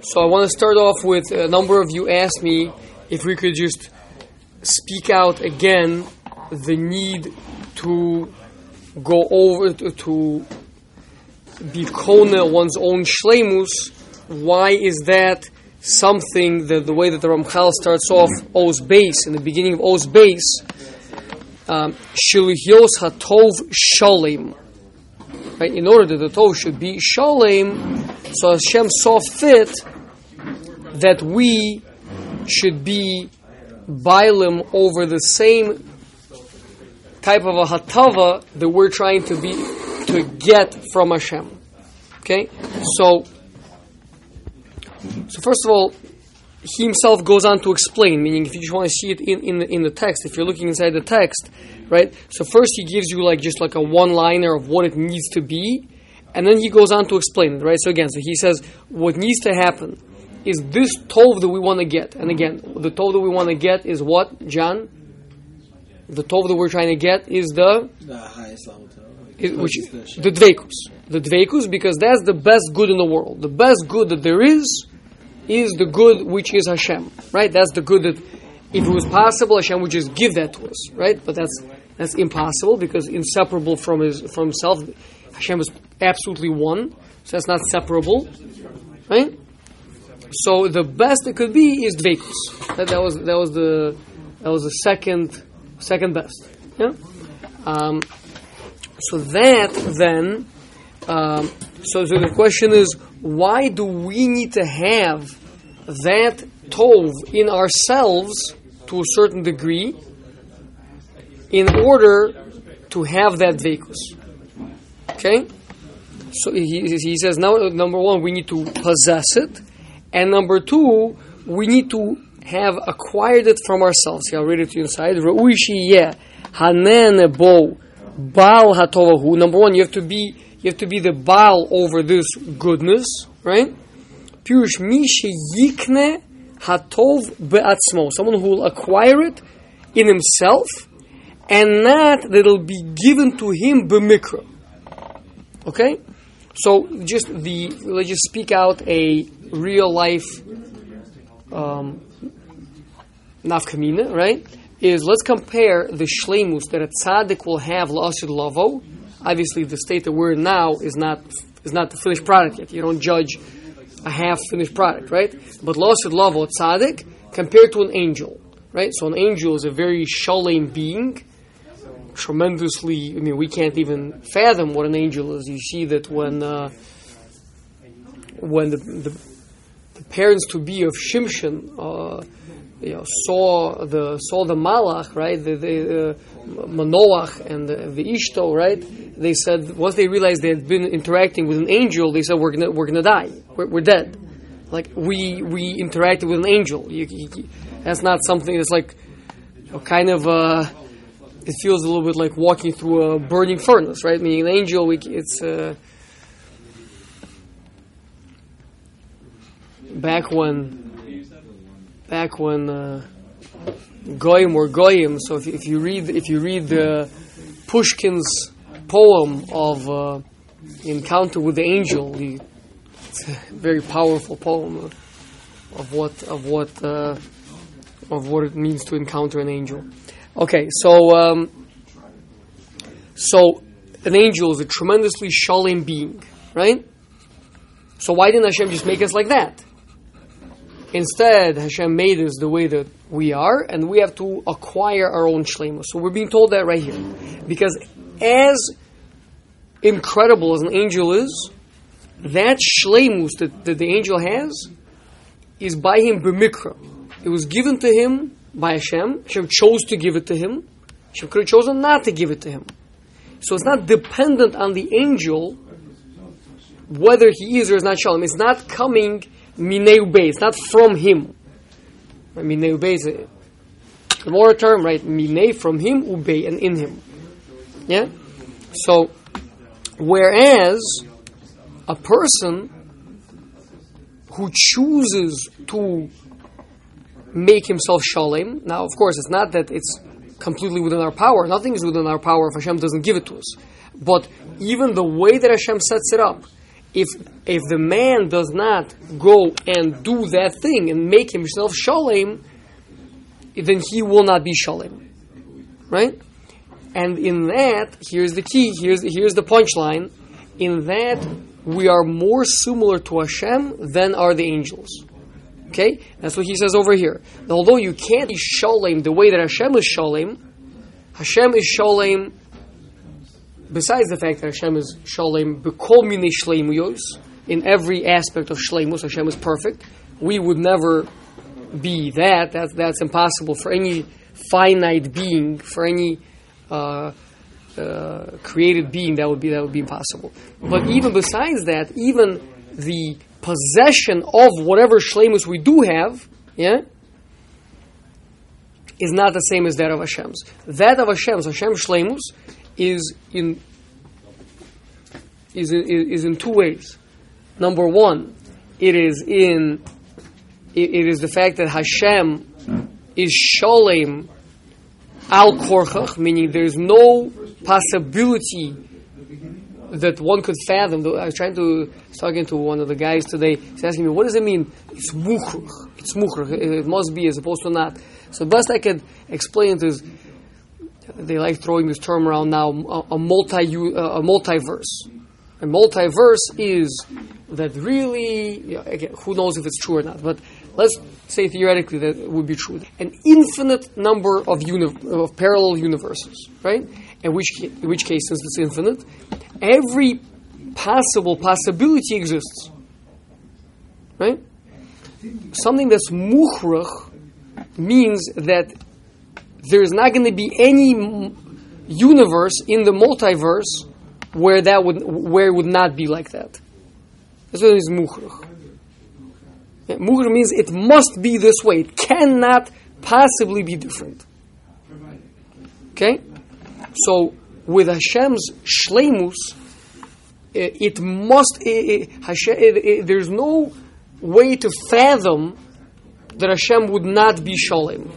So I want to start off with a number of you asked me if we could just speak out again the need to go over to, to be kona one's own shlemus. Why is that something that the way that the Ramchal starts off O's base in the beginning of O's base, um, Shilihios Hatov Shalem. Right? In order that the Tov should be Shalem, so Hashem saw fit that we should be Bailim over the same type of a hatava that we're trying to be to get from Hashem. Okay, so so first of all, he himself goes on to explain. Meaning, if you just want to see it in in the, in the text, if you're looking inside the text, right? So first he gives you like just like a one liner of what it needs to be, and then he goes on to explain it, right? So again, so he says what needs to happen is this tov that we want to get, and again, the tov that we want to get is what, John? The tov that we're trying to get is the The highest level is, which the dveikus, the dveikus, because that's the best good in the world. The best good that there is is the good which is Hashem, right? That's the good that, if it was possible, Hashem would just give that to us, right? But that's that's impossible because inseparable from his from himself, Hashem is absolutely one, so that's not separable, right? So the best it could be is dveikus. That, that was that was the that was the second second best, yeah. Um, so that then, um, so, so the question is, why do we need to have that tov in ourselves to a certain degree in order to have that vekus? Okay? So he, he says, now, number one, we need to possess it, and number two, we need to have acquired it from ourselves. Yeah, I'll read it to you inside. Ra'uishi yeh hanen bo Baal hatovahu. Number one, you have to be you have to be the Baal over this goodness, right? Pirush mishe yikne hatov be'atzmo. Someone who will acquire it in himself, and not that it'll be given to him b'mikra. Okay, so just the let's just speak out a real life um, nafkamina, right? is let's compare the shlemus that a tzaddik will have la'asid lavo. Obviously, the state that we're in now is not is not the finished product yet. You don't judge a half finished product, right? But la'asid lavo tzaddik compared to an angel, right? So an angel is a very shalem being, tremendously. I mean, we can't even fathom what an angel is. You see that when uh, when the, the, the parents to be of Shimshon. Uh, you know, saw the saw the malach, right? The, the uh, Manoach and the, the Ishto, right? They said once they realized they had been interacting with an angel, they said we're gonna we're gonna die, we're, we're dead. Like we we interacted with an angel. You, you, that's not something that's like know, kind of. Uh, it feels a little bit like walking through a burning furnace, right? Meaning an angel, we, it's. Uh, back when back when uh, goyim were goyim. So if, if you read if you read the Pushkin's poem of uh, Encounter with the Angel, the, it's a very powerful poem of what of what uh, of what it means to encounter an angel. Okay, so um, so an angel is a tremendously shalom being, right? So why didn't Hashem just make us like that? Instead, Hashem made us the way that we are, and we have to acquire our own shlemus. So we're being told that right here. Because as incredible as an angel is, that shlemus that, that the angel has is by him b'mikra. It was given to him by Hashem. Hashem chose to give it to him. Hashem could have chosen not to give it to him. So it's not dependent on the angel whether he is or is not shalom. It's not coming minei ubei. It's not from him. Minei ubei is uh, a the more term, right? Minei from him, ubei, and in him. Yeah? So, whereas a person who chooses to make himself shalem, now, of course, it's not that it's completely within our power. Nothing is within our power if Hashem doesn't give it to us. But even the way that Hashem sets it up, if if the man does not go and do that thing and make himself shalem, then he will not be shalem. Right? And in that, here's the key, here's, here's the punchline. In that, we are more similar to Hashem than are the angels. Okay? That's what he says over here. Although you can't be shalem the way that Hashem is shalem, Hashem is shalem besides the fact that Hashem is b'kol minei shleimuyos, in every aspect of shleimus, Hashem is perfect. We would never be that. That's, that's impossible for any finite being, for any uh, uh, created being. That would be that would be impossible. But even besides that, even the possession of whatever shlemus we do have, yeah, is not the same as that of Hashem's. That of Hashem's, Hashem's shlemus, is in is in, is in two ways. Number one, it is in it, it is the fact that Hashem is shalem al korchach, meaning there's no possibility that one could fathom. I was trying to talking to one of the guys today. He's asking me, "What does it mean? It's mukhrach. It's mukhrach. It must be as opposed to not." So the best I could explain it is they like throwing this term around now, a, multi a multiverse. A multiverse is that really, you know, again, who knows if it's true or not, but let's say theoretically that it would be true. An infinite number of, uni- of parallel universes, right? In which, in which case, since it's infinite, every possible possibility exists, right? Something that's muhrach means that there's not going to be any universe in the multiverse where that would where it would not be like that. That's what it is mukhrach. Yeah, mukhrach means it must be this way. It cannot possibly be different. Okay? So with Hashem's shleimus, it, it must. Eh, eh, it, Hashem, there's no way to fathom that Hashem would not be shalem.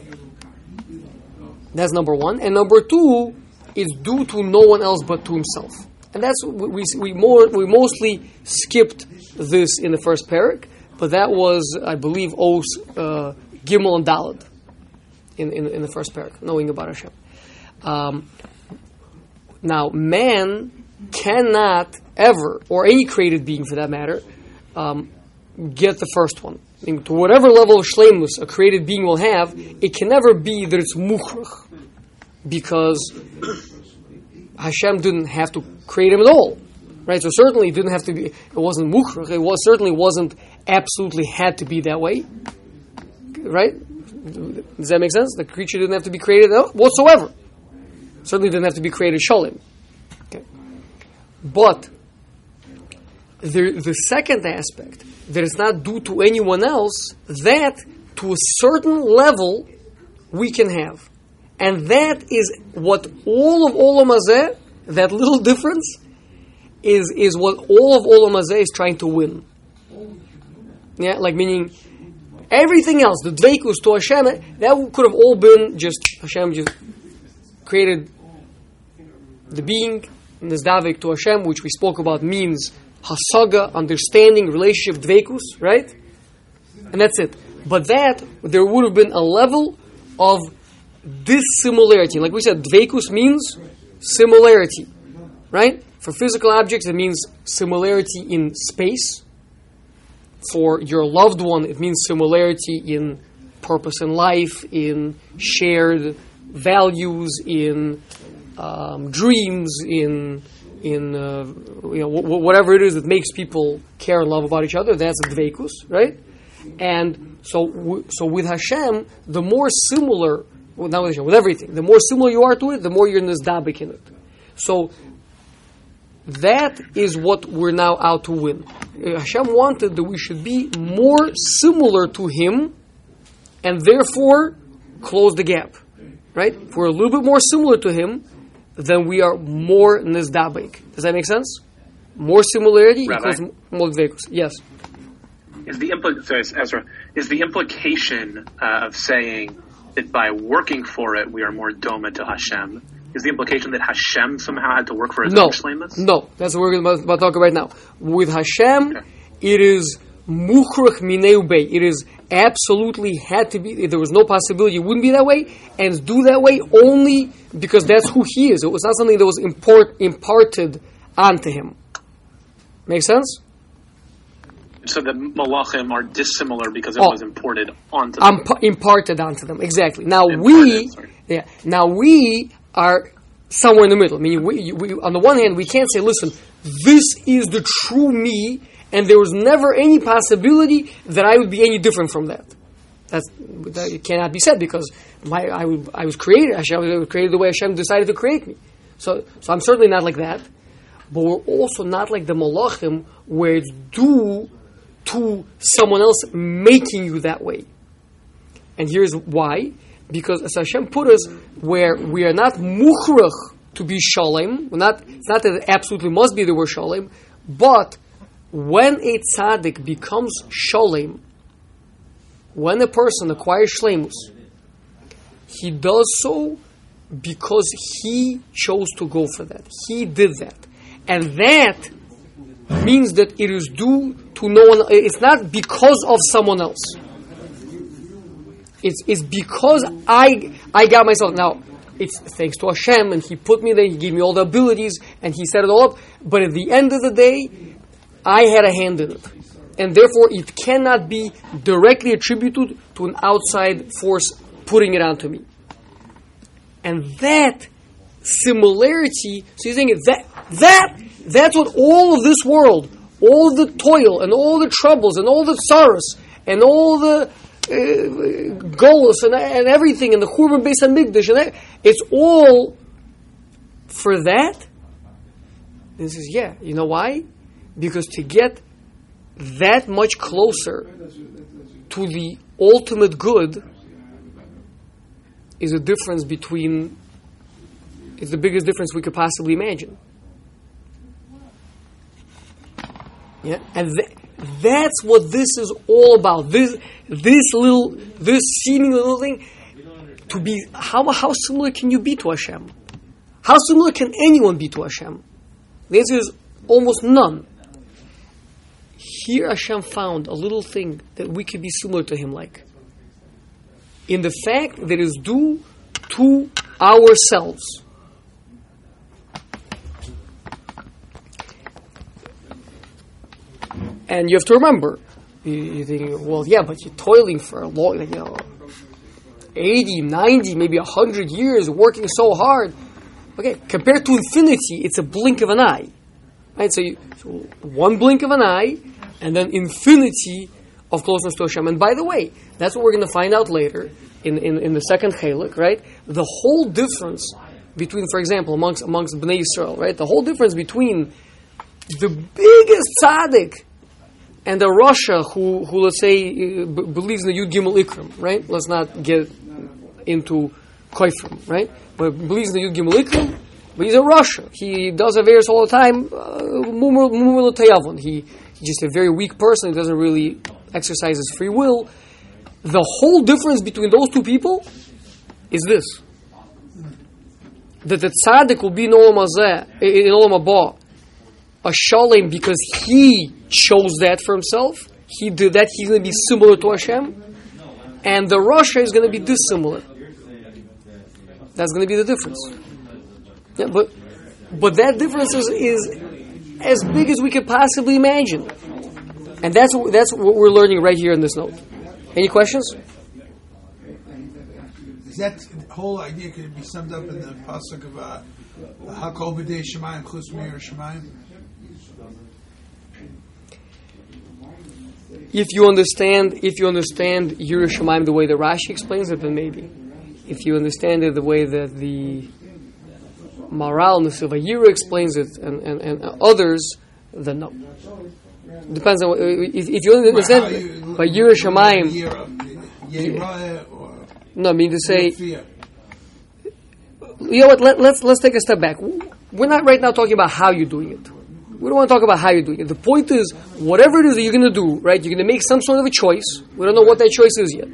That's number one. And number two is due to no one else but to himself. And that's we we more we mostly skipped this in the first parak, but that was I believe Os uh, Gimel and Dalad in, in, in the first parak, knowing about Hashem. Um, now, man cannot ever, or any created being for that matter, um, get the first one. I mean, to whatever level of shlemus a created being will have, it can never be that it's mukhrach, because Hashem didn't have to create him at all, right? So certainly it didn't have to be. It wasn't mukhrach. It was certainly wasn't absolutely had to be that way, right? Does that make sense? The creature didn't have to be created whatsoever. Certainly didn't have to be created sholim. Okay. But the, the second aspect that is not due to anyone else, that to a certain level we can have. And that is what all of Olam Hazeh, that little difference, is, is what all of Olam Hazeh is trying to win. Yeah, like meaning everything else, the Dveikus to Hashem, that could have all been just, Hashem just created the being, Nizdavik to Hashem, which we spoke about means Hasaga, understanding, relationship, Dveikus, right? And that's it. But that, there would have been a level of dissimilarity. Like we said, dveikus means similarity, right? For physical objects, it means similarity in space. For your loved one, it means similarity in purpose in life, in shared values, in um, dreams, in in uh, you know w- whatever it is that makes people care and love about each other. That's dveikus, right? And so, w- so with Hashem, the more similar with, not with Hashem, with everything. The more similar you are to it, the more you're nizdabik in it. So that is what we're now out to win. Uh, Hashem wanted that we should be more similar to Him, and therefore close the gap. Right? If we're a little bit more similar to Him, then we are more nizdabik. Does that make sense? More similarity Rabbi? equals more dvekus. Yes. Is the impl- sorry, Ezra, is the implication uh, of saying that by working for it we are more doma to Hashem? Is the implication that Hashem somehow had to work for his No, own shlemus? no, that's what we're about, about to talk about right now. With Hashem, Okay. it is mukhrach mineu. It is absolutely had to be. There was no possibility it wouldn't be that way, and do that way only because that's who he is. It was not something that was import, imparted onto him. Make sense? So the malachim are dissimilar because it Oh. was imported onto them. Imp- imparted onto them. Exactly. Now Imparted, we, sorry. yeah. Now we are somewhere in the middle. I mean, we, we, on the one hand, we can't say, "Listen, this is the true me," and there was never any possibility that I would be any different from that. That's that cannot be said because my I, would, I was created. Hashem was created the way Hashem decided to create me. So, so I'm certainly not like that. But we're also not like the malachim, where it's due to someone else making you that way. And here's why. Because as Hashem put us where we are not mukhrach to be shalem, not, it's not that it absolutely must be the word shalem, but when a tzaddik becomes shalem, when a person acquires shlemus, he does so because he chose to go for that. He did that. And that means that it is due to no one. It's not because of someone else. It's, it's because I I got myself now. It's thanks to Hashem, and He put me there. He gave me all the abilities, and He set it all up. But at the end of the day, I had a hand in it, and therefore it cannot be directly attributed to an outside force putting it onto me. And that similarity, so you're saying that that that's what all of this world, all the toil and all the troubles and all the sorrows and all the uh, goals and, and everything and the Churban Beis Hamikdash and that, it's all for that. And he says, yeah, you know why? Because to get that much closer to the ultimate good is a difference between it's the biggest difference we could possibly imagine. Yeah, and th- that's what this is all about. This this little this seeming little thing to be how how similar can you be to Hashem? How similar can anyone be to Hashem? The answer is almost none. Here Hashem found a little thing that we could be similar to Him like. In the fact that is due to ourselves. And you have to remember, you, think, well, yeah, but you're toiling for a long, you know, 80, 90, maybe 100 years working so hard. Okay, compared to infinity, it's a blink of an eye. Right? So, you, so one blink of an eye, and then infinity of closeness to Hashem. And by the way, that's what we're going to find out later in, in, in the second Chalik, right? The whole difference between, for example, amongst, amongst Bnei Yisrael, right? The whole difference between the biggest tzaddik and the rasha who, who let's say, uh, b- believes in the Yud Gimel Ikarim, right? Let's not get into Koifrim, right? But believes in the Yud Gimel Ikarim, but he's a rasha. He does Averis all the time. uh. He, just a very weak person. who doesn't really exercise his free will. The whole difference between those two people is this. That the tzaddik will be in Olam in Olam Haba, a shalem because he chose that for himself. He did that. He's going to be similar to Hashem, and the rasha is going to be dissimilar. That's going to be the difference. Yeah, but but that difference is, is as big as we could possibly imagine, and that's what, that's what we're learning right here in this note. Any questions? Is that whole idea could be summed up in the pasuk of uh, Hakol b'dei Shemayim chus meir Shemayim? If you understand, if you understand Yerushalayim the way that Rashi explains it, then maybe. If you understand it the way that the Maharal Nesivayira explains it, and, and, and others, then no. Depends on what, if, if you understand by Yerushalayim. Yerah or No, I mean to say, you know what? Let, let's let's take a step back. We're not right now talking about how you're doing it. We don't want to talk about how you're doing it. The point is, whatever it is that you're going to do, right? You're going to make some sort of a choice. We don't know what that choice is yet.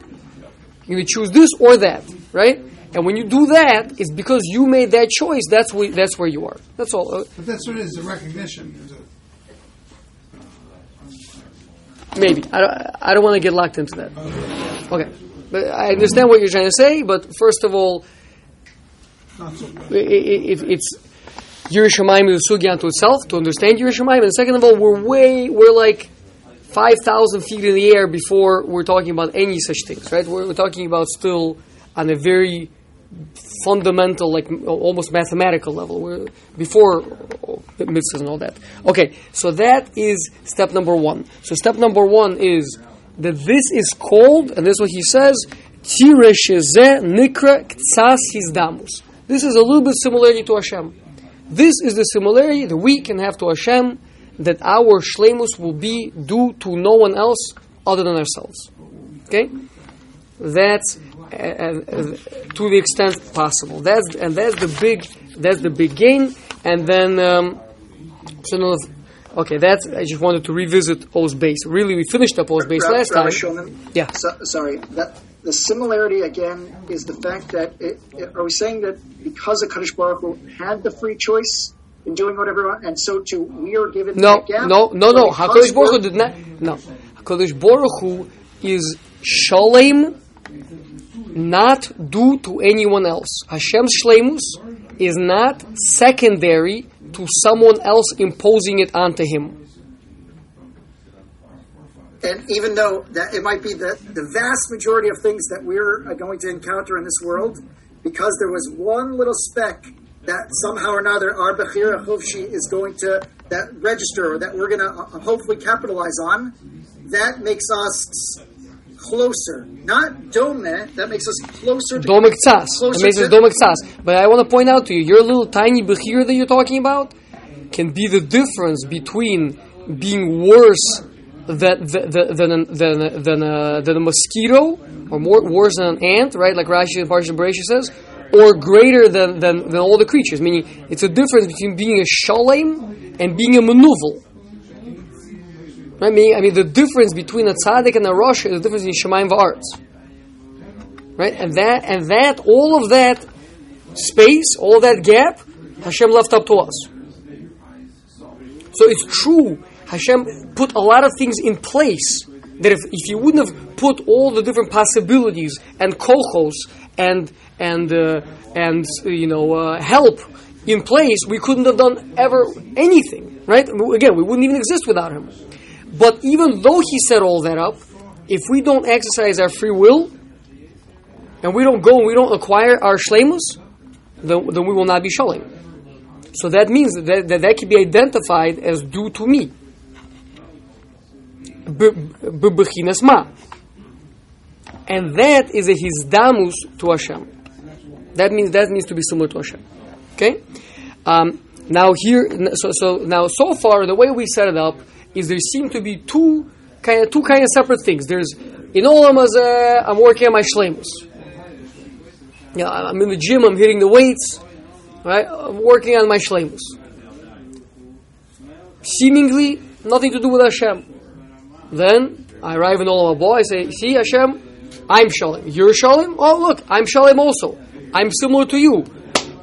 You're going to choose this or that, right? And when you do that, it's because you made that choice. That's where that's where you are. That's all. Uh, But that's what it is, a recognition. Maybe. I don't, I don't want to get locked into that. Okay. But I understand what you're trying to say, but first of all, Not so bad. i- i- if it's Yerushalayim is a sugi unto itself to understand Yerushalayim, and second of all, we're way we're like five thousand feet in the air before we're talking about any such things, right? We're, we're talking about still on a very fundamental, like almost mathematical level. Before mitzvahs and all that. Okay, so that is step number one. So step number one is that this is called, and this is what he says, "Tire shezeh nikra ktsas hizdamus." This is a little bit similarity to Hashem. This is the similarity that we can have to Hashem, that our shlemus will be due to no one else other than ourselves. Okay, that's uh, uh, to the extent possible. That's and that's the big that's the big gain. And then um, so okay, that's I just wanted to revisit O's base. Really, we finished up O's base last time. Shulman, Yeah. so, sorry. That the similarity again is the fact that it, it- are we saying that because the Kadosh Baruch Hu had the free choice in doing whatever, and so too we are given No, that gap? no, no, no. Hakadosh Baruch Hu did not. No, Hakadosh Baruch Hu is shalem, not due to anyone else. Hashem's shlemus is not secondary to someone else imposing it onto him. And even though that it might be the, the vast majority of things that we're going to encounter in this world, because there was one little speck that somehow or another our Bechira Chovshi is going to that register or that we're going to uh, hopefully capitalize on, that makes us closer. Not dome, that makes us closer to Domek tzas. It makes us tzas. But I want to point out to you, your little tiny bechir that you're talking about can be the difference between being worse than than than than, than, a, than a mosquito or more worse than an ant, right? Like Rashi and Parsha Bereishis says, or greater than, than than all the creatures. Meaning, it's a difference between being a shalem and being a manuvel. I mean, I mean, the difference between a tzaddik and a rosh is the difference in Shemaim v'arts right? And that and that all of that space, all that gap, Hashem left up to us. So it's true. Hashem put a lot of things in place that if, if you wouldn't have put all the different possibilities and kochos and and uh, and you know uh, help in place, we couldn't have done ever anything, right? Again, we wouldn't even exist without him. But even though he set all that up, if we don't exercise our free will, and we don't go and we don't acquire our shlemus, then, then we will not be shalom. So that means that, that that can be identified as due to me. And that is a hizdamus to Hashem. That means that means to be similar to Hashem. Okay? Um, now here, so, so now so far the way we set it up is there seem to be two kind of two kind of separate things. There's in Olam Hazeh, I'm working on my shlemus. Yeah, I'm in the gym. I'm hitting the weights. Right, I'm working on my shlemus. Seemingly nothing to do with Hashem. Then I arrive in Olam Haba. I say, "See Hashem, I'm shalom. You're shalom. Oh look, I'm shalom also. I'm similar to you.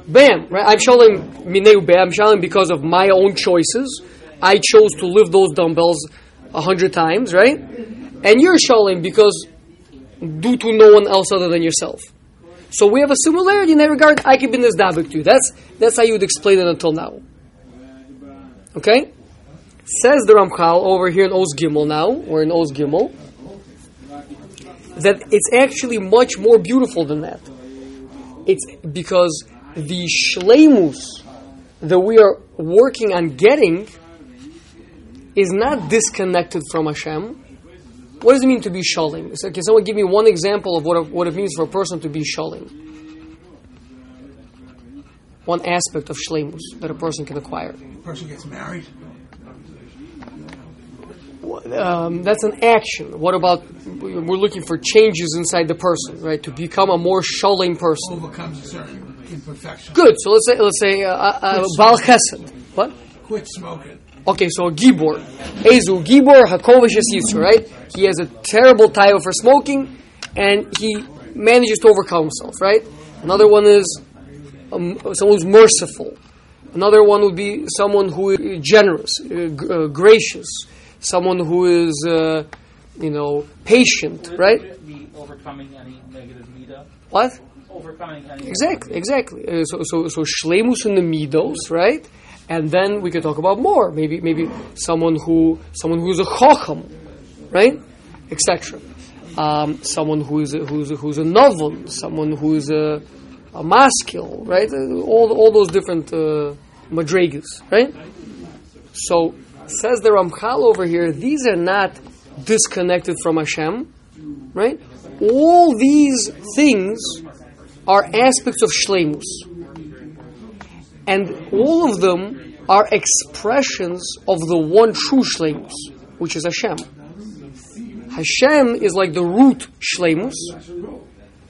Bam! Right? I'm shalom mineu bam. I'm shalom because of my own choices. I chose to lift those dumbbells a hundred times, right? And you're shalom because due to no one else other than yourself. So we have a similarity in that regard. I can be this dabik to you. That's that's how you would explain it until now. Okay? Says the Ramchal over here in Oz Gimel now, or in Oz Gimel, that it's actually much more beautiful than that. It's because the shleimus that we are working on getting is not disconnected from Hashem. What does it mean to be shalim? So, can someone give me one example of what, it- what it means for a person to be shalim? One aspect of shlemus that a person can acquire. person gets married. Um, that's an action. What about we're looking for changes inside the person, right? To become a more shalim person. overcomes a certain imperfection. Good. So let's say let's say uh, uh, uh. What? Quit smoking. Okay, so Gibor. Ezu Gibor Hakovish Yisra, right? He has a terrible title for smoking, and he manages to overcome himself, right? Another one is um, someone who's merciful. Another one would be someone who is generous, uh, g- uh, gracious, someone who is uh, you know, patient, right? Be overcoming any negative midah. What? Overcoming any. Exactly, exactly. Uh, so, so, so shlemus in the midos, right? And then we could talk about more. Maybe, maybe someone who, someone who's a chacham, right? Etc. Um, someone who is a, who's a, who's a novel, someone who is a, a maskil, right? All, all those different uh, right? So says the Ramchal over here. These are not disconnected from Hashem, right? All these things are aspects of shlemus, and all of them are expressions of the one true shlemus, which is Hashem. Hashem is like the root shlemus,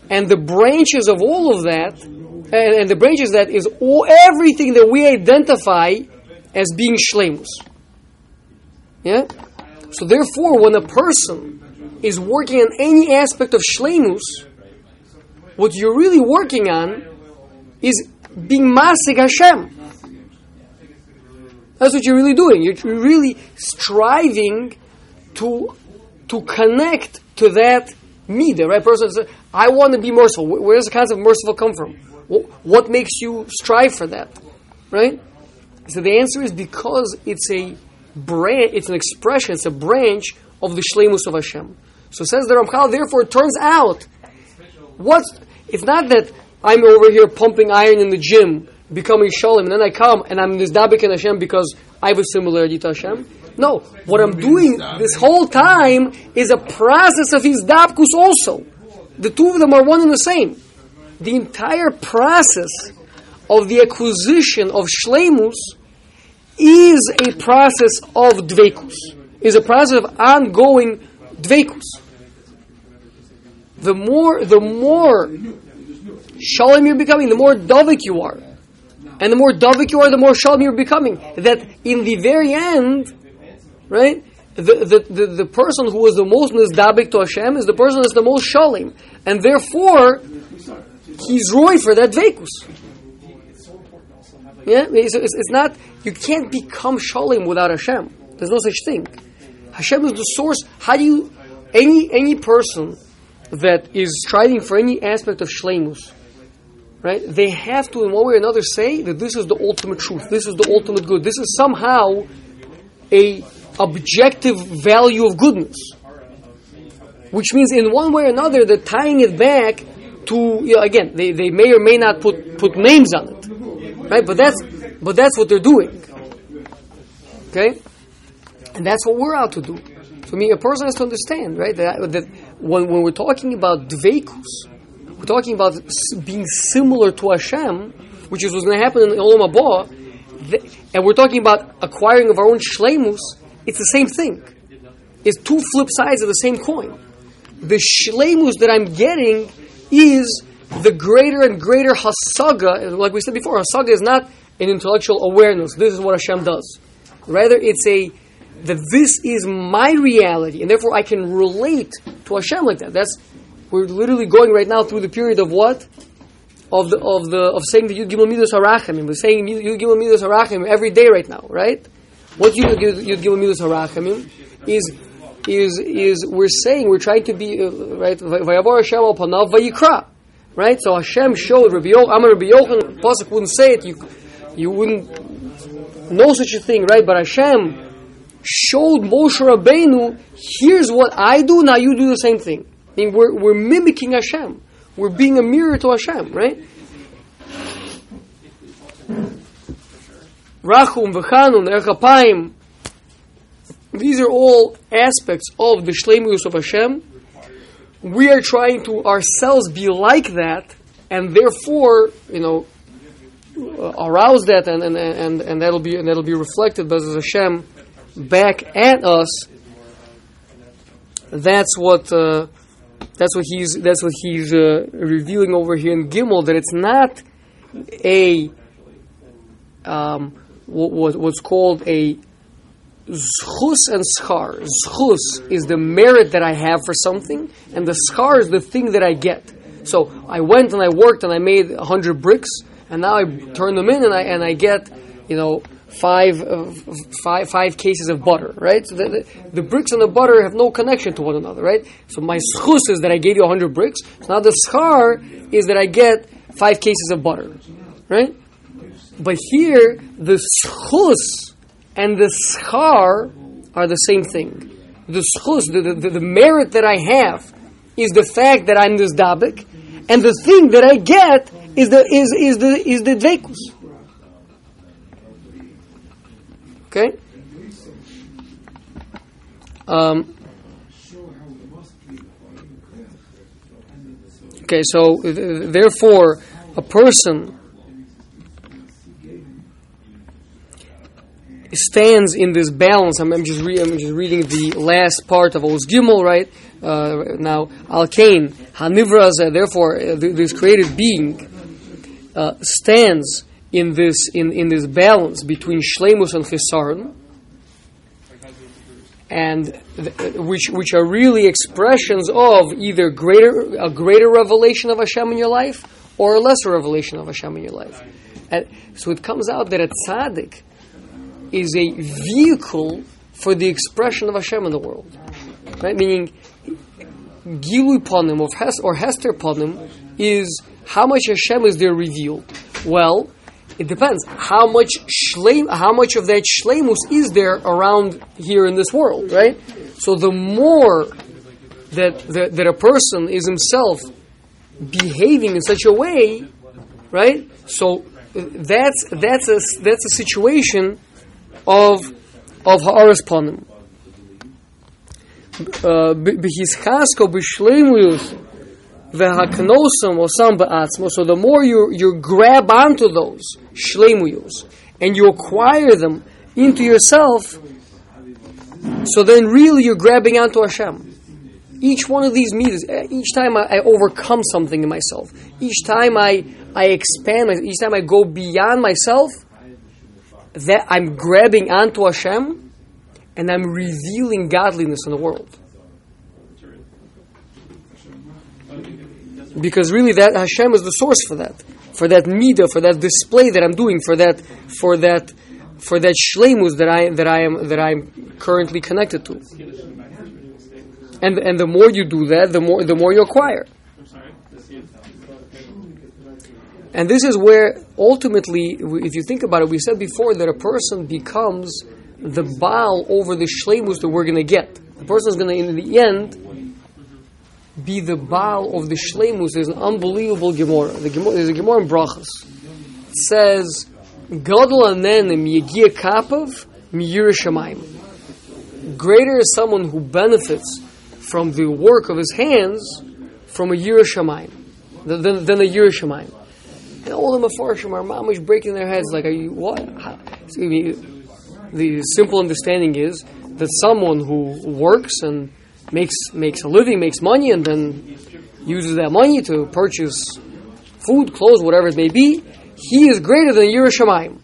and the branches of all of that, and, and the branches that is all everything that we identify as being shlemus. Yeah. So therefore, when a person is working on any aspect of shlemus, what you're really working on is being masig Hashem. That's what you're really doing. You're really striving to to connect to that midah, right? Person says, "I want to be merciful." Where does the concept of merciful come from? What makes you strive for that, right? So the answer is because it's a branch, it's an expression, it's a branch of the shlemus of Hashem. So says the Ramchal. Therefore, it turns out, what's it's not that I'm over here pumping iron in the gym, becoming shalom, and then I come and I'm nizdabik in Hashem because I have a similarity to Hashem. No, what I'm doing this whole time is a process of his dabkus also. The two of them are one and the same. The entire process of the acquisition of shlemus is a process of dvekus, is a process of ongoing dvekus. The more, the more shalom you're becoming, the more davik you are. And the more davik you are, the more shalom you're becoming. That in the very end, right, the, the, the, the person who is the most nizdabik to Hashem is the person that's the most shalom. And therefore, he's roy for that dvekus. Yeah, it's, it's, it's, not. You can't become shalom without Hashem. There's no such thing. Hashem is the source. How do you? Any any person that is striving for any aspect of shlemus, right? They have to, in one way or another, say that this is the ultimate truth. This is the ultimate good. This is somehow a objective value of goodness, which means, in one way or another, they're tying it back to you know, again. They, they may or may not put put names on it right? But that's but that's what they're doing. Okay, and that's what we're out to do. So, I mean, a person has to understand, right, that, that when, when we're talking about dveikus, we're talking about being similar to Hashem, which is what's going to happen in Olam Haba, and we're talking about acquiring of our own shlemus. It's the same thing. It's two flip sides of the same coin. The shlemus that I'm getting is the greater and greater hasaga, like we said before, hasaga is not an intellectual awareness. This is what Hashem does. Rather, it's a that this is my reality, and therefore I can relate to Hashem like that. That's we're literally going right now through the period of what of the of the of saying the Yud Gimel Midos Harachim. We're saying Yud Gimel Midos Harachim every day right now, right? What Yud Yud Gimel Midos Harachim is is is we're saying we're trying to be uh, right. Vayavar Hashem al vayikra. Right? So Hashem showed Rabbi Yochanan, Amar Rabbi Yochanan, Pasuk wouldn't say it, you, you wouldn't know such a thing, right? But Hashem showed Moshe Rabbeinu, here's what I do, now you do the same thing. I mean, we're, we're mimicking Hashem. We're being a mirror to Hashem, right? Rachum, V'chanun, Erchapayim, these are all aspects of the Shlemus of Hashem, we are trying to ourselves be like that, and therefore, you know, arouse that, and, and, and, and that'll be and that'll be reflected by Hashem back at us. That's what uh, that's what he's that's what he's uh, revealing over here in Gimel that it's not a um, what, what's called a Zchus and schar. Zchus is the merit that I have for something, and the schar is the thing that I get. So I went and I worked and I made hundred bricks, and now I turn them in and I and I get, you know, five, uh, five, five cases of butter, right? So the, the, the bricks and the butter have no connection to one another, right? So my schus is that I gave you 100 bricks. So now the schar is that I get five cases of butter, right? But here, the schus and the schar are the same thing. The schus, the, the, the merit that I have, is the fact that I'm this dabik, and the thing that I get is the is is the is the dvekus. Okay. Um, okay, so uh, therefore, a person stands in this balance. I'm, I'm just re- I'm just reading the last part of Oz Gimel, right? Uh, now, Al Kain, therefore, uh, th- this created being uh, stands in this in, in this balance between Shlemus and Chisarn, and th- which which are really expressions of either greater a greater revelation of Hashem in your life or a lesser revelation of Hashem in your life. And so it comes out that a tzaddik is a vehicle for the expression of Hashem in the world. Right? Meaning, Gilui Panim of Hes- or Hester Panim is how much Hashem is there revealed. Well, it depends how much shleim, how much of that shleimus is there around here in this world, right? So the more that, that that a person is himself behaving in such a way, right? So uh, that's that's a that's a situation of of haaras panim. B'hischasko b'shleimus v'haknosam osam ba'atzmo. So the more you you grab onto those shleimuyos and you acquire them into yourself, so then really you're grabbing onto Hashem. Each one of these meters, eh, each time I, I overcome something in myself, each time I I expand, each time I go beyond myself, that I'm grabbing onto Hashem and I'm revealing godliness in the world. Because really that Hashem is the source for that. For that midah, for that display that I'm doing, for that for that for that shlemus that I that I am that I'm currently connected to. And and the more you do that, the more the more you acquire. And this is where ultimately, if you think about it, we said before that a person becomes the Baal over the Shlemus that we're going to get. The person is going to, in the end, be the Baal of the Shlemus. There's an unbelievable Gemara. The Gemara there's a Gemara in Brachas. It says, Gadol anenim yegia kapav miyir shamayim. Greater is someone who benefits from the work of his hands from a Yir Shamayim, than, than a Yir Shamayim. And all the Mefarshim are mamish breaking their heads like, are you, what? I mean, the simple understanding is that someone who works and makes makes a living, makes money, and then uses that money to purchase food, clothes, whatever it may be, he is greater than yerei shamayim.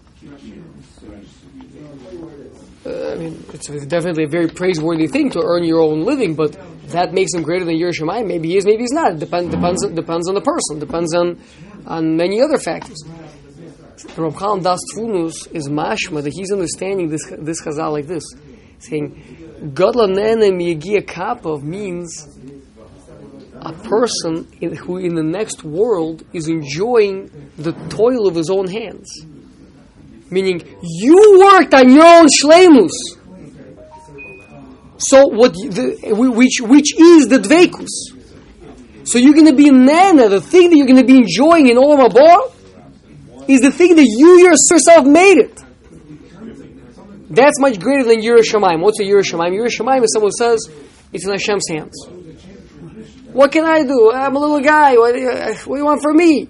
Uh, I mean, it's definitely a very praiseworthy thing to earn your own living, but that makes him greater than yerei shamayim. Maybe he is, maybe he's not. Depend, depends depends on the person. Depends on on many other factors. The Ramchal Daas Tevunos is mashma that he's understanding this this chazal like this, saying Godlanenem Yegia Kapov means a person in, who in the next world is enjoying the toil of his own hands. Meaning, you worked on your own shlemus. So what the, which which is the dvekus? So you're going to be nana. The thing that you're going to be enjoying in Olam Haba is the thing that you yourself made it. That's much greater than yerei shamayim. What's a yerei shamayim? Yerushalayim is someone who says it's in Hashem's hands. What can I do? I'm a little guy. What, uh, what do you want from me?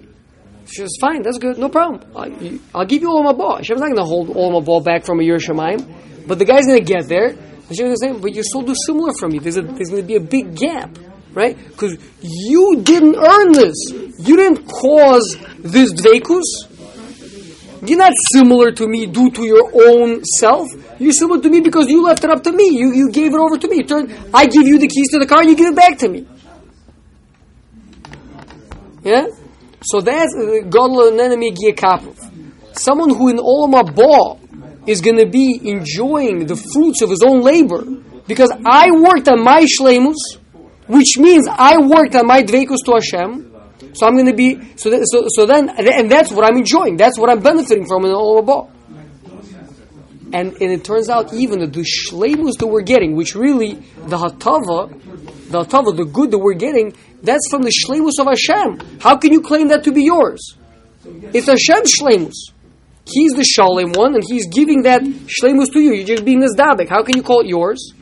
She says, fine, that's good, no problem. I'll, I'll give you all my ball. Hashem's not going to hold all my ball back from a yerei shamayim, but the guy's going to get there. Hashem's going to say, but you still do similar from me. There's, there's going to be a big gap, right? Because you didn't earn this. You didn't cause this dveikus. You're not similar to me due to your own self. You're similar to me because you left it up to me. You, you gave it over to me. Turn, I give you the keys to the car and you give it back to me. Yeah? So that's uh, Godla Nenemi Giekapov. Someone who in Olam Haba is going to be enjoying the fruits of his own labor because I worked on my shlemus, which means I worked on my dveikus to Hashem. So I'm going to be so. So so then and that's what I'm enjoying. That's what I'm benefiting from in Olam Haba. And and it turns out even the shlemus that we're getting, which really the hatava, the hatava, the good that we're getting, that's from the shlemus of Hashem. How can you claim that to be yours? It's Hashem's shlemus. He's the shalem one, and he's giving that shlemus to you. You're just being dabek. How can you call it yours?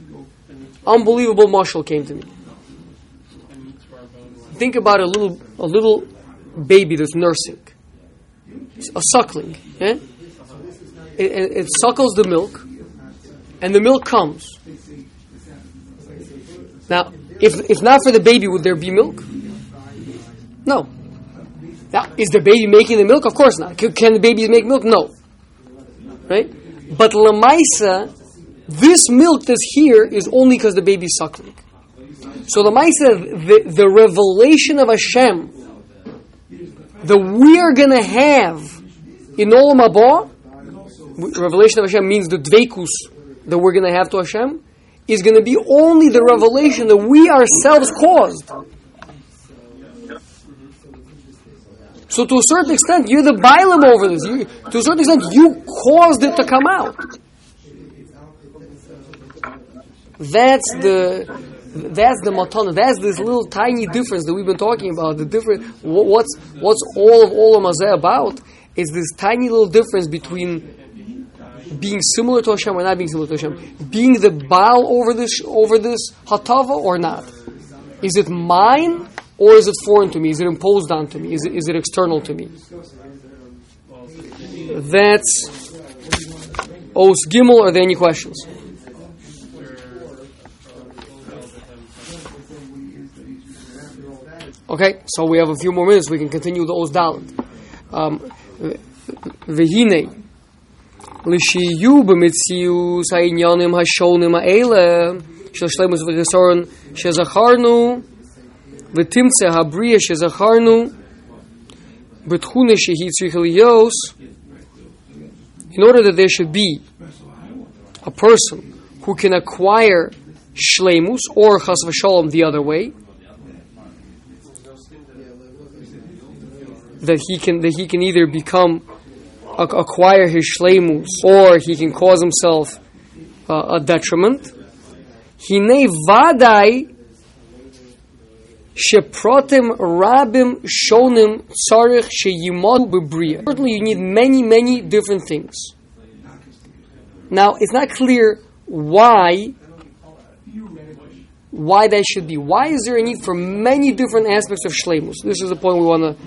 Unbelievable mashal came to me. Think about a little a little baby that's nursing, a suckling. Eh? It, it, it suckles the milk, and the milk comes. Now, if if not for the baby, would there be milk? No. Now, is the baby making the milk? Of course not. Can, can the babies make milk? No. Right? But Lamaisa, this milk that's here is only because the baby's suckling. So Lamaisa, the, the revelation of Hashem that we are going to have in Olam Haba, revelation of Hashem means the dveikus that we're going to have to Hashem, is going to be only the revelation that we ourselves caused. So to a certain extent, you're the bialim over this. You, to a certain extent, you caused it to come out. That's the that's the matana. That's this little tiny difference that we've been talking about. The difference. What's what's all of all of Mazeh about is this tiny little difference between being similar to Hashem or not being similar to Hashem, being the baal over this over this hatava or not. Is it mine or is it foreign to me? Is it imposed onto me? Is it, is it external to me? That's Os Gimel. Are there any questions? Okay, so we have a few more minutes. We can continue the Os Daled. Um, Vehine. Lishiyu b'mitzius ha'inyanim ha'shonim ha'ele shel shlemus v'chesoron shezacharnu v'timtze ha'briya shezacharnu b'tchune shehi tzrichel in order that there should be a person who can acquire shlemus or chas v'sholom the other way that he can that he can either become acquire his shlemus or he can cause himself uh, a detriment. Hine vadai sheprotim rabim shonim tzarich sheyimod bebriya. Certainly, you need many, many different things. Now, it's not clear why why that should be. Why is there a need for many different aspects of shlemus? This is the point we want to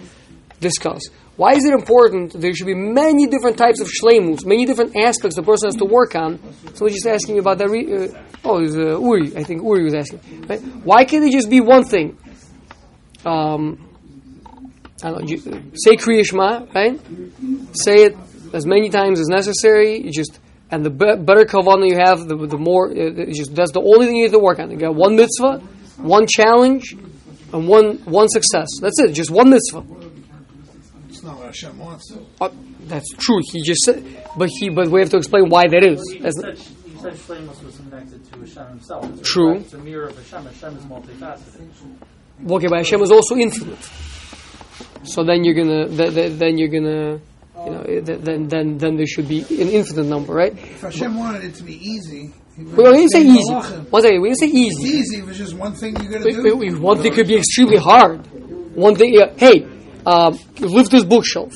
discuss. Why is it important? There should be many different types of shlemus, many different aspects the person has to work on. So we're just asking about that. Re- uh, oh, it was uh, Uri. I think Uri was asking. Right? Why can't it just be one thing? Um, I don't know, say Kriya right? Say it as many times as necessary. You just and the be- better kavanah you have, the, the more. Uh, just that's the only thing you have to work on. You got one mitzvah, one challenge, and one one success. That's it. Just one mitzvah. It's Hashem wants. Uh, that's true. He just said, but he, but we have to explain why that is. You As- said, you said Shlemus was connected to Hashem himself. True. It's a mirror of Hashem. Hashem is multifaceted. okay, but Hashem is also infinite. So then you're gonna, th- th- then you're gonna, you know, th- then then then there should be an infinite number, right? If Hashem wanted it to be easy, he would But when you say say easy, malachim. one second, when you say It's easy, easy if it's just one thing you got to wait, do. wait, wait, one thing could be extremely hard. One thing, uh, hey, um, lift this bookshelf,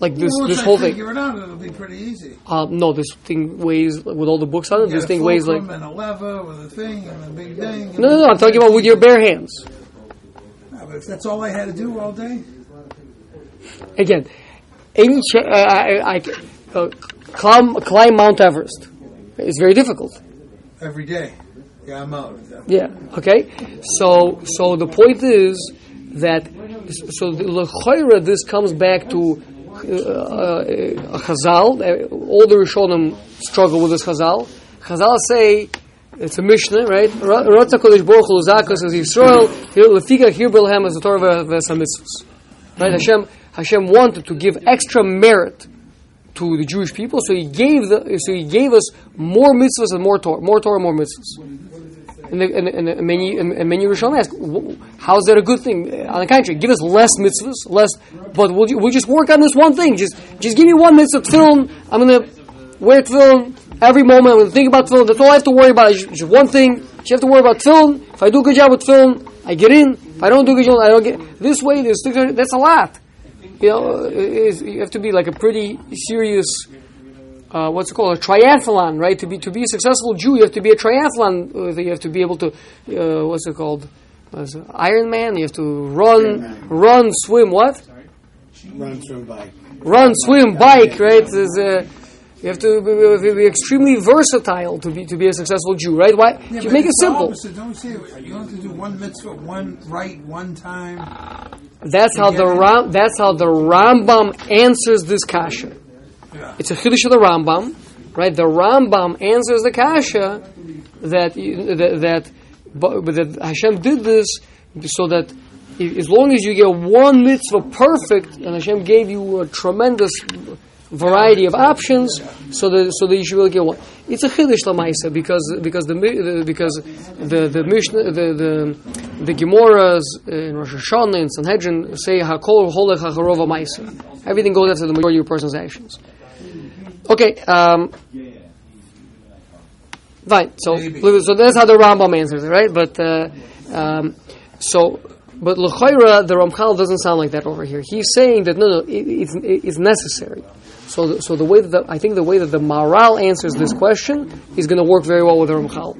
like this Once this I whole thing. figure it out, it'll be pretty easy. Uh, no, this thing weighs with all the books on it. You This got a thing weighs like fulcrum and a lever with a thing and a big thing. and no, no, no. I'm talking about with your bare hands. Yeah, but if that's all I had to do all day, Again, any ch- uh, I, I, uh, climb, climb Mount Everest. It's very difficult. every day. Yeah, I'm out. Yeah. Okay. So, so the point is that so the lechoira this comes back to uh, uh, a Chazal. Uh, all the Rishonim struggle with this Chazal. Chazal say it's a Mishnah, right? Rotza Kadosh Baruch Hu Zakas as Yisrael lefika hirbel as the Torah v'es hamitzvos. Right? Hashem Hashem wanted to give extra merit to the Jewish people, so he gave the, so he gave us more mitzvahs and more Torah, more Torah, more mitzvahs. And, the, and, and, and many and, many Rishonim ask, how is that a good thing? Uh, on the contrary, give us less mitzvahs, less, but we'll, we'll just work on this one thing. Just just give me one mitzvah tefillin. I'm gonna wear tefillin every moment. I'm gonna think about tefillin. That's all I have to worry about. It's just one thing. You have to worry about tefillin. If I do a good job with tefillin, I get in. If I don't do a good job, I don't get. This way, there's that's a lot. You know, uh, you have to be like a pretty serious uh, what's it called a triathlon, right? To be to be a successful Jew, you have to be a triathlon. Uh, you have to be able to uh, what's it called? What's it? Iron Man. You have to run, run, swim. What? Sorry. Run, swim, bike. Run, swim, bike. Right? There's, uh, you have to be, be- be extremely versatile to be to be a successful Jew, right? Why? Yeah, you make it simple. opposite. Don't we say you have to do one mitzvah, one right, one time? That's how the get? Ram, That's how the Rambam answers this kasha. Yeah. It's a chiddush of the Rambam, right? The Rambam answers the kasha that that, that, that Hashem did this so that as long as you get one mitzvah perfect, and Hashem gave you a tremendous variety of options, so that so that you should really get one. It's a chiddush lamaisa because because the, because the the Mishnah the the the Gemaras uh, in Rosh Hashanah and Sanhedrin say hakol holech hacharova maisa. Everything goes after the majority of a person's actions. Okay, um, fine. So, Maybe. so that's how the Rambam answers it, right? But uh, um, so, but l'chayra, the Ramchal doesn't sound like that over here. He's saying that no, no, it, it's, it's necessary. So, the, so the way that the, I think the way that the Maharal answers this question is going to work very well with the Ramchal.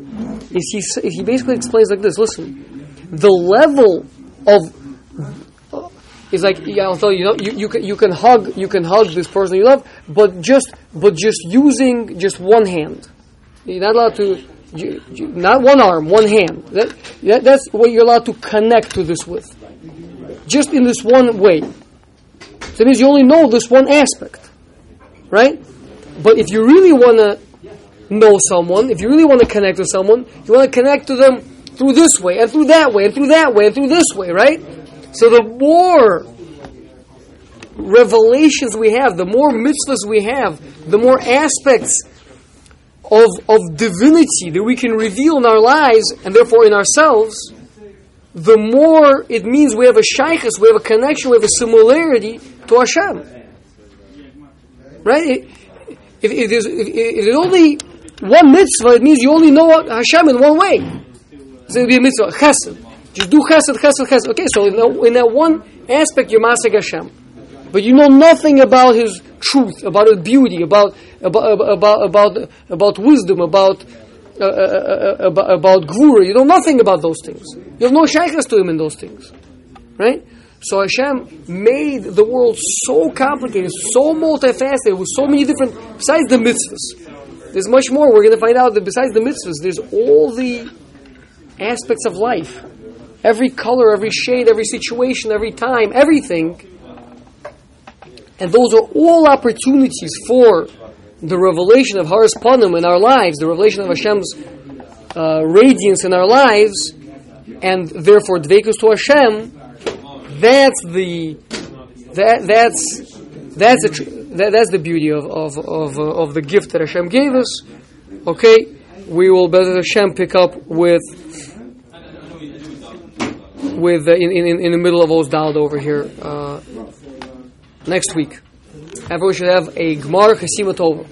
Is he he basically explains like this? Listen, the level of it's like yeah, I'll tell you, you you, can you can hug you can hug this person you love, but just but just using just one hand. You're not allowed to, you, you- not one arm, one hand. That, that that's what you're allowed to connect to this with. Just in this one way. So that means you only know this one aspect, right? But if you really want to know someone, if you really want to connect with someone, you want to connect to them through this way and through that way and through that way and through this way, right? So the more revelations we have, the more mitzvahs we have, the more aspects of, of divinity that we can reveal in our lives and therefore in ourselves, the more it means we have a shaykhus, we have a connection, we have a similarity to Hashem. Right? If, if, there's, if, if there's only one mitzvah, it means you only know Hashem in one way. So it'll be a mitzvah, chesed. Just do chesed, chesed, chesed. Okay, so in that, in that one aspect, you're masik Hashem. But you know nothing about His truth, about His beauty, about about about about, about wisdom, about uh, uh, uh, about, about. You know nothing about those things. You have no shaykhus to Him in those things, right? So Hashem made the world so complicated, so multifaceted, with so many different. Besides the mitzvahs, there's much more. We're going to find out that besides the mitzvahs, there's all the aspects of life. Every color, every shade, every situation, every time, everything. And those are all opportunities for the revelation of Haras Panim in our lives, the revelation of Hashem's uh, radiance in our lives, and therefore Dvekus to Hashem. That's the that that's that's the that, that's the beauty of of of, uh, of the gift that Hashem gave us. Okay, we will better Hashem pick up with with uh, in, in in the middle of Ozdald over here uh, next week. Everyone should have a Gmar Chasima Tova.